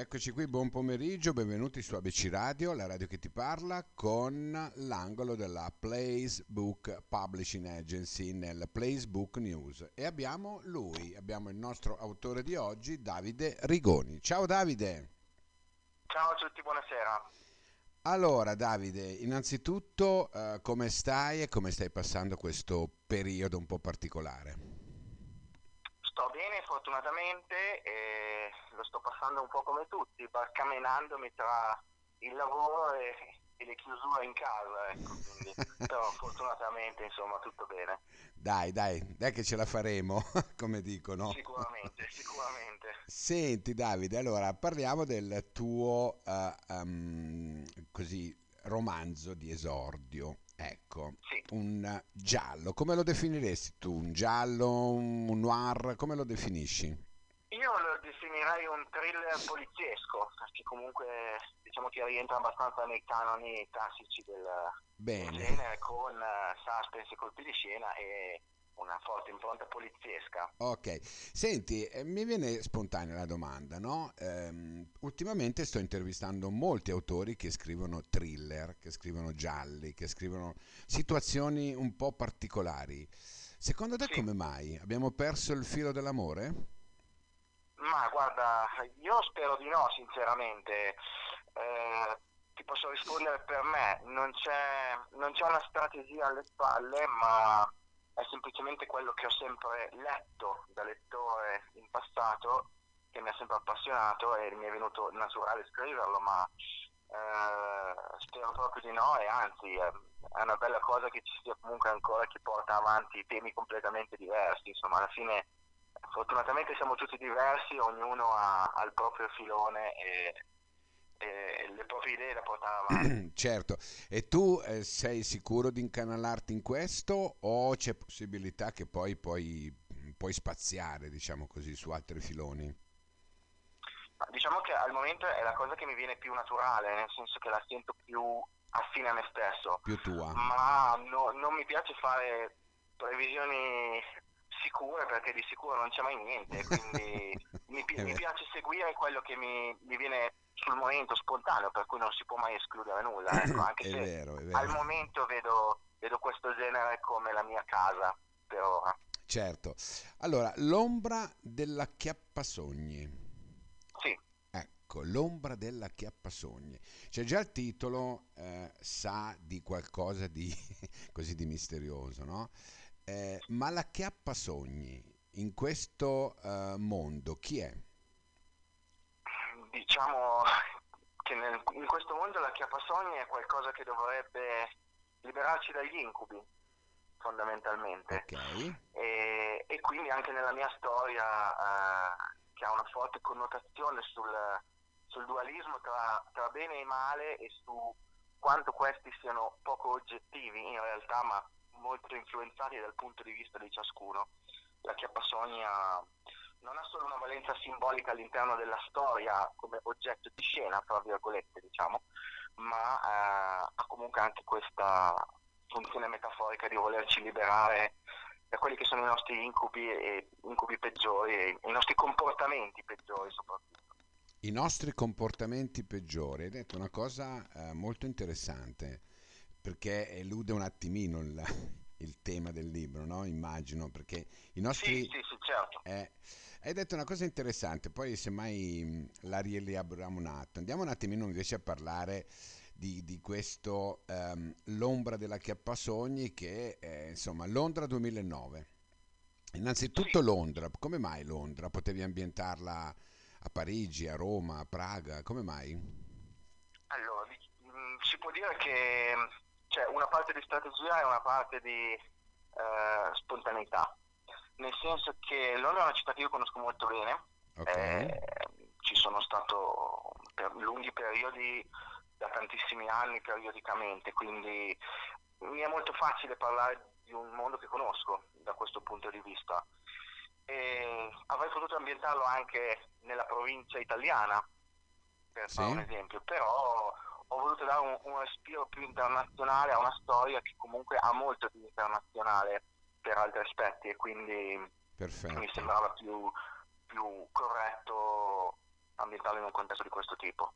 Eccoci qui, buon pomeriggio, benvenuti su ABC Radio, la radio che ti parla, con l'angolo della Place Book Publishing Agency nel Place Book News. E abbiamo lui, abbiamo il nostro autore di oggi, Davide Rigoni. Ciao Davide! Ciao a tutti, buonasera. Allora Davide, innanzitutto eh, come stai e come stai passando questo periodo un po' particolare? Sto bene fortunatamente e lo sto passando un po' come tutti, barcamenandomi tra il lavoro e, e le chiusure in casa, ecco, quindi, però fortunatamente insomma tutto bene. Dai, dai, dai che ce la faremo, come dicono. Sicuramente, sicuramente. Senti Davide, allora parliamo del tuo uh, um, così, romanzo di esordio. Ecco, Sì. un giallo, come lo definiresti tu? Un giallo, un noir, come lo definisci? Io lo definirei un thriller poliziesco, perché comunque diciamo che rientra abbastanza nei canoni classici del, Bene, genere con eh, suspense e colpi di scena e una forte impronta poliziesca. ok. Senti, eh, mi viene spontanea la domanda, no? Ehm, ultimamente sto intervistando molti autori che scrivono thriller, che scrivono gialli, che scrivono situazioni un po' particolari. Secondo te Sì. come mai? Abbiamo perso il filo dell'amore? Ma guarda, io spero di no, sinceramente. Eh, ti posso rispondere per me, non c'è, non c'è una strategia alle spalle, ma è semplicemente quello che ho sempre letto da lettore in passato, che mi ha sempre appassionato e mi è venuto naturale scriverlo, ma eh, spero proprio di no e anzi eh, è una bella cosa che ci sia comunque ancora chi porta avanti temi completamente diversi, insomma alla fine Fortunatamente siamo tutti diversi, ognuno ha, ha il proprio filone e, e le proprie idee da portare avanti. Certo, e tu eh, sei sicuro di incanalarti in questo o c'è possibilità che poi puoi, puoi spaziare, diciamo così, su altri filoni? Diciamo che al momento è la cosa che mi viene più naturale, nel senso che la sento più affine a me stesso, Più tua? ma no- non mi piace fare previsioni sicure perché di sicuro non c'è mai niente, quindi mi, È mi piace seguire quello che mi, mi viene sul momento spontaneo, per cui non si può mai escludere nulla, ecco, anche È se vero, è al vero. momento vedo, vedo questo genere come la mia casa per ora. Certo. Allora, l'ombra della Chiappasogni. Sì, Ecco, l'ombra della Chiappasogni. C'è già il titolo, eh, sa di qualcosa di così di misterioso, no? Eh, ma la Chiappasogni in questo eh, mondo chi è? Diciamo che nel- in questo mondo la chiappasogni è qualcosa che dovrebbe liberarci dagli incubi, fondamentalmente. Ok. E, e quindi anche nella mia storia, eh, che ha una forte connotazione sul, sul dualismo tra, tra bene e male e su quanto questi siano poco oggettivi in realtà, ma molto influenzati dal punto di vista di ciascuno, la chiappasogni ha- non ha solo una valenza simbolica all'interno della storia come oggetto di scena, tra virgolette, diciamo, ma eh, ha comunque anche questa funzione metaforica di volerci liberare da quelli che sono i nostri incubi e incubi peggiori e i nostri comportamenti peggiori soprattutto. I nostri comportamenti peggiori. Hai detto una cosa eh, molto interessante perché elude un attimino il, il tema del libro, no? Immagino, perché i nostri... Sì, sì, sì, certo. Eh, hai detto una cosa interessante, poi semmai mh, la rielabriamo un attimo. Andiamo un attimino invece a parlare di, di questo ehm, L'ombra della Chiappasogni che è insomma Londra 2009. Innanzitutto Sì. Londra, come mai Londra? Potevi ambientarla a Parigi, a Roma, a Praga, come mai? Allora, mh, si può dire che c'è una parte di strategia e una parte di eh, spontaneità, nel senso che Londra è una città che io conosco molto bene, Ok, eh, ci sono stato per lunghi periodi, da tantissimi anni periodicamente, quindi mi è molto facile parlare di un mondo che conosco da questo punto di vista. E avrei potuto ambientarlo anche nella provincia italiana, per Sì. fare un esempio, però ho voluto dare un, un respiro più internazionale a una storia che comunque ha molto di internazionale per altri aspetti e quindi mi perfetto. sembrava più, più corretto ambientarlo in un contesto di questo tipo.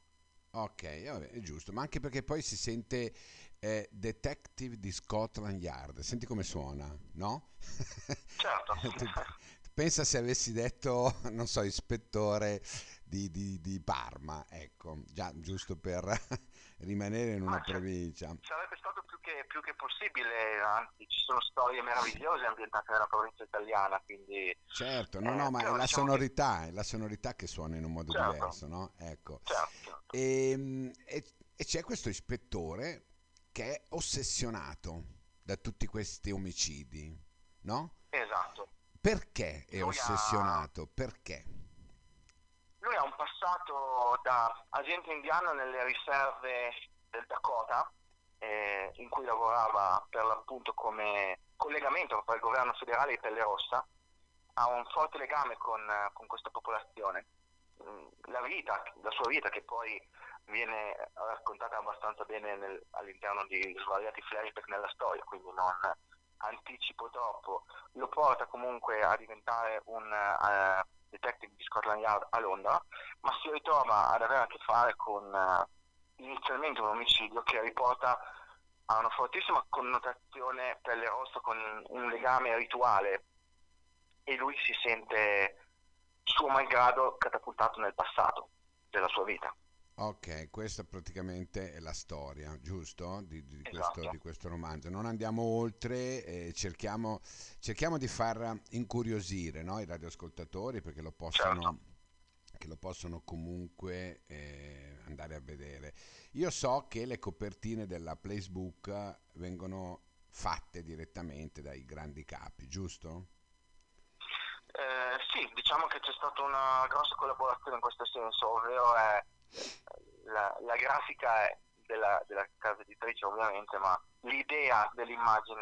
Ok, vabbè, è giusto, ma anche perché poi si sente eh, Detective di Scotland Yard, senti come suona, no? Certo. Pensa se avessi detto, non so, ispettore di, di, di Parma, ecco, già giusto per rimanere in una Ah, cioè, provincia. Sarebbe stato più che, più che possibile, anzi ci sono storie meravigliose ambientate nella provincia italiana, quindi Certo, no, Eh, no, ma è la diciamo che- sonorità, è la sonorità che suona in un modo Certo. diverso, no? Ecco. certo, certo. E, e- e c'è questo ispettore che è ossessionato da tutti questi omicidi, no? esatto. Perché è Lui ha- ossessionato? Perché? Lui ha un passato da agente indiano nelle riserve del Dakota, eh, in cui lavorava per l'appunto come collegamento tra il governo federale e Pelle Rossa, ha un forte legame con, con questa popolazione. Mm, La vita, la sua vita che poi viene raccontata abbastanza bene nel- all'interno di svariati flashback nella storia, quindi non anticipo troppo, lo porta comunque a diventare un eh, detective di Scotland Yard a Londra, ma si ritrova ad avere a che fare con eh, inizialmente un omicidio che riporta a una fortissima connotazione pelle rossa con un legame rituale e lui si sente suo malgrado catapultato nel passato della sua vita. Ok, questa praticamente è la storia, giusto? Di, di questo, Esatto. di questo romanzo. Non andiamo oltre, eh, cerchiamo, cerchiamo di far incuriosire no, i radioascoltatori perché lo possono, Certo. che lo possono comunque eh, andare a vedere. Io so che le copertine della Placebook vengono fatte direttamente dai grandi capi, giusto? Eh, sì, diciamo che c'è stata una grossa collaborazione in questo senso, ovvero è, la, la grafica è della, della casa editrice ovviamente, ma l'idea dell'immagine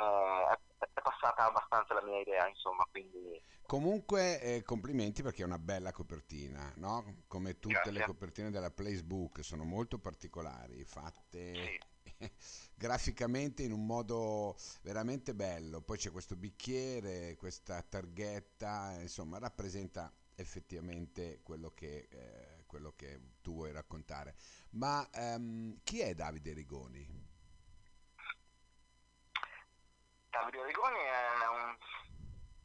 è, è passata abbastanza la mia idea, insomma, quindi Comunque eh, complimenti perché è una bella copertina, no? Come tutte le Grazie. copertine della Placebook, sono molto particolari, fatte sì, graficamente in un modo veramente bello. Poi c'è questo bicchiere, questa targhetta, insomma, rappresenta effettivamente quello che, eh, quello che tu vuoi raccontare. Ma ehm, chi è Davide Rigoni? Davide Rigoni è un,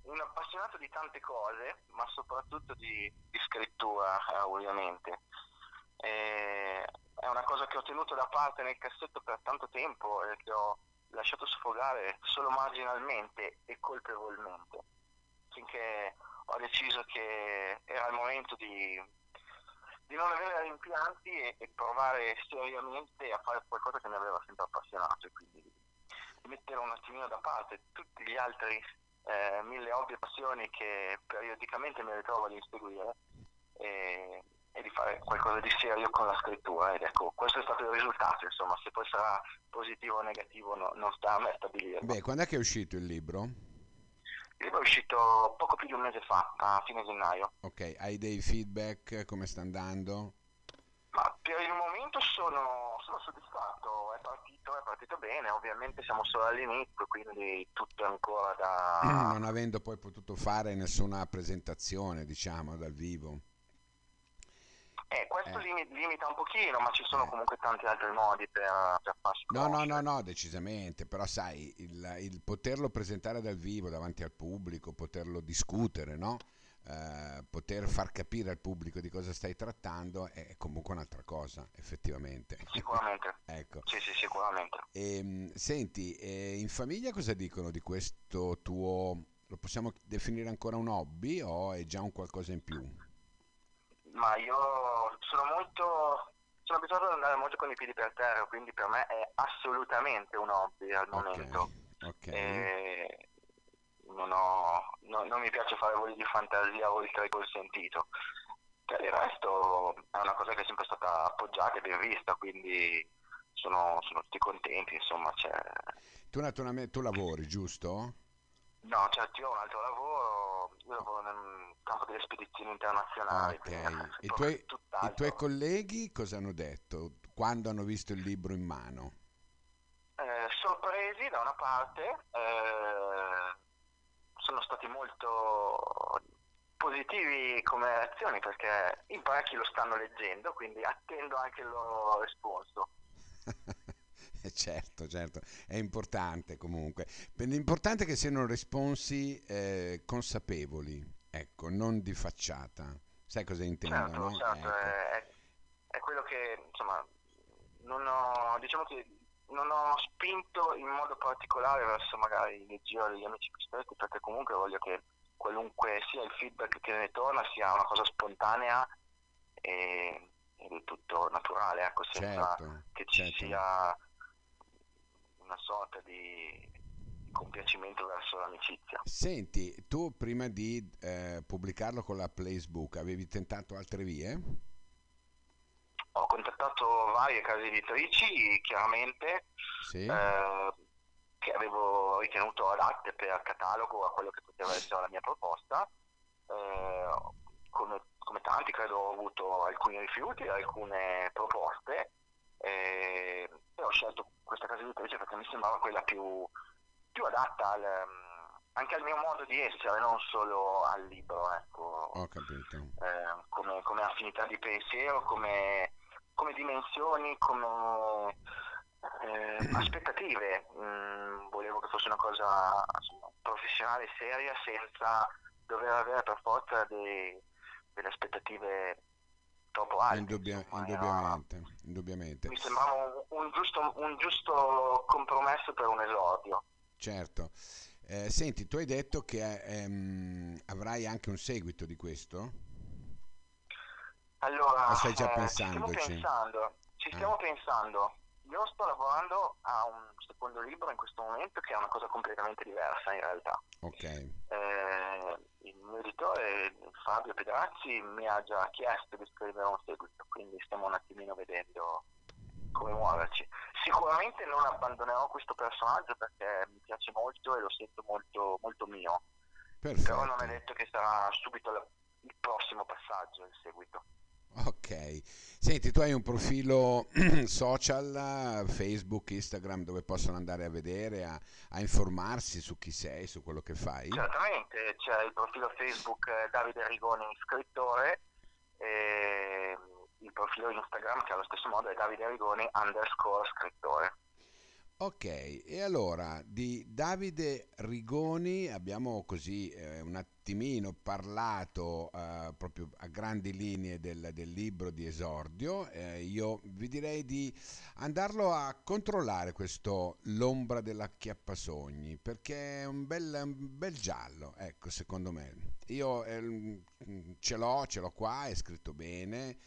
un appassionato di tante cose, ma soprattutto di, di scrittura, eh, ovviamente. E è una cosa che ho tenuto da parte nel cassetto per tanto tempo e che ho lasciato sfogare solo marginalmente e colpevolmente, finché ho deciso che era il momento di, di non avere rimpianti e, e provare seriamente a fare qualcosa che mi aveva sempre appassionato e quindi di mettere un attimino da parte tutti gli altri eh, mille hobby e passioni che periodicamente mi ritrovo ad inseguire e, e di fare qualcosa di serio con la scrittura ed ecco questo è stato il risultato insomma se poi sarà positivo o negativo no- non sta a me stabilirlo Beh, quando è che è uscito il libro? Il libro è uscito poco più di un mese fa a fine gennaio Ok, hai dei feedback? Come sta andando? ma per il momento sono, sono soddisfatto è partito, è partito bene ovviamente siamo solo all'inizio quindi tutto è ancora da non avendo poi potuto fare nessuna presentazione, diciamo, dal vivo. Eh, questo Eh. limi- limita un pochino, ma ci sono Eh. comunque tanti altri modi per, per farsi No, no, no, no, decisamente, però sai, il, il poterlo presentare dal vivo davanti al pubblico, poterlo discutere, no? Eh, poter far capire al pubblico di cosa stai trattando è comunque un'altra cosa, effettivamente. Sicuramente, ecco. sì, sì, sicuramente. Ehm, senti, eh, in famiglia cosa dicono di questo tuo, lo possiamo definire ancora un hobby o è già un qualcosa in più? Ma io sono molto, sono abituato ad andare molto con i piedi per terra, quindi per me è assolutamente un hobby al momento. Ok, ok. E non, ho, no- non mi piace fare voli di fantasia oltre il consentito. Per il resto è una cosa che è sempre stata appoggiata e ben vista, quindi sono, sono tutti contenti, insomma, c'è... Tu naturalmente tu lavori, giusto? No, certo, io ho un altro lavoro, io lavoro nel campo delle spedizioni internazionali. Ok, quindi i tuoi, i tuoi colleghi cosa hanno detto quando hanno visto il libro in mano? Eh, sorpresi da una parte, eh, sono stati molto positivi come reazioni perché in parecchi lo stanno leggendo, quindi attendo anche il loro responso. certo, certo, è importante comunque. L'importante è che siano responsi eh, consapevoli, ecco, non di facciata. Sai cosa intendo? Certo, no? certo, ecco. è, è, quello che insomma non ho, diciamo che non ho spinto in modo particolare verso magari le giro degli amici più stretti perché comunque voglio che qualunque sia il feedback che ne torna sia una cosa spontanea e, e del tutto naturale, ecco, senza certo, che ci certo. sia una sorta di compiacimento verso l'amicizia. Senti, tu prima di eh, pubblicarlo con la Facebook avevi tentato altre vie? Ho contattato varie case editrici, chiaramente, Sì. eh, che avevo ritenuto adatte per catalogo a quello che poteva essere la mia proposta. Eh, come, come tanti credo ho avuto alcuni rifiuti, alcune proposte eh, e ho scelto questa casa editrice perché mi sembrava quella più, più adatta al, um, anche al mio modo di essere, non solo al libro, ecco, Ho capito. eh, come, come affinità di pensiero, come, come dimensioni, come eh, aspettative. Mm, volevo che fosse una cosa insomma, professionale, seria, senza dover avere per forza dei- delle aspettative troppo alte. Indubbia- insomma, era- indubbiamente, indubbiamente. mi sembrava un, un giusto, un giusto compromesso per un esordio. Certo. Eh, senti, tu hai detto che ehm, avrai anche un seguito di questo? Allora, O stai già eh, ci stiamo pensandoci? pensando, ci Eh. stiamo pensando. Io sto lavorando a un secondo libro in questo momento che è una cosa completamente diversa in realtà. Ok, Eh, il mio editore Fabio Pedrazzi mi ha già chiesto di scrivere un seguito, quindi stiamo un attimino vedendo come muoverci. Sicuramente non abbandonerò questo personaggio perché mi piace molto e lo sento molto, molto mio, però non è perfetto. detto che sarà subito il prossimo passaggio, il seguito. Ok. Senti, tu hai un profilo social, Facebook, Instagram, dove possono andare a vedere, a, a informarsi su chi sei, su quello che fai? Certamente, c'è il profilo Facebook eh, Davide Rigoni scrittore e il profilo Instagram che allo stesso modo è Davide Rigoni underscore scrittore. Ok, e allora di Davide Rigoni abbiamo così eh, un attimino parlato eh, proprio a grandi linee del, del libro di esordio. Eh, io vi direi di andarlo a controllare questo L'ombra della Chiappasogni perché è un bel, un bel giallo, ecco, secondo me. Io eh, ce l'ho, ce l'ho qua, è scritto bene,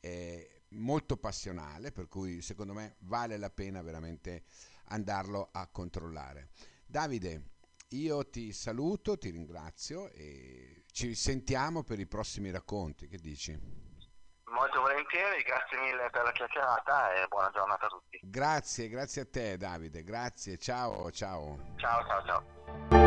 è molto passionale, per cui secondo me vale la pena veramente andarlo a controllare. Davide, io ti saluto, ti ringrazio e ci sentiamo per i prossimi racconti. Che dici? Molto volentieri, grazie mille per la chiacchierata e buona giornata a tutti. Grazie, grazie a te Davide, grazie, ciao, ciao. Ciao ciao ciao.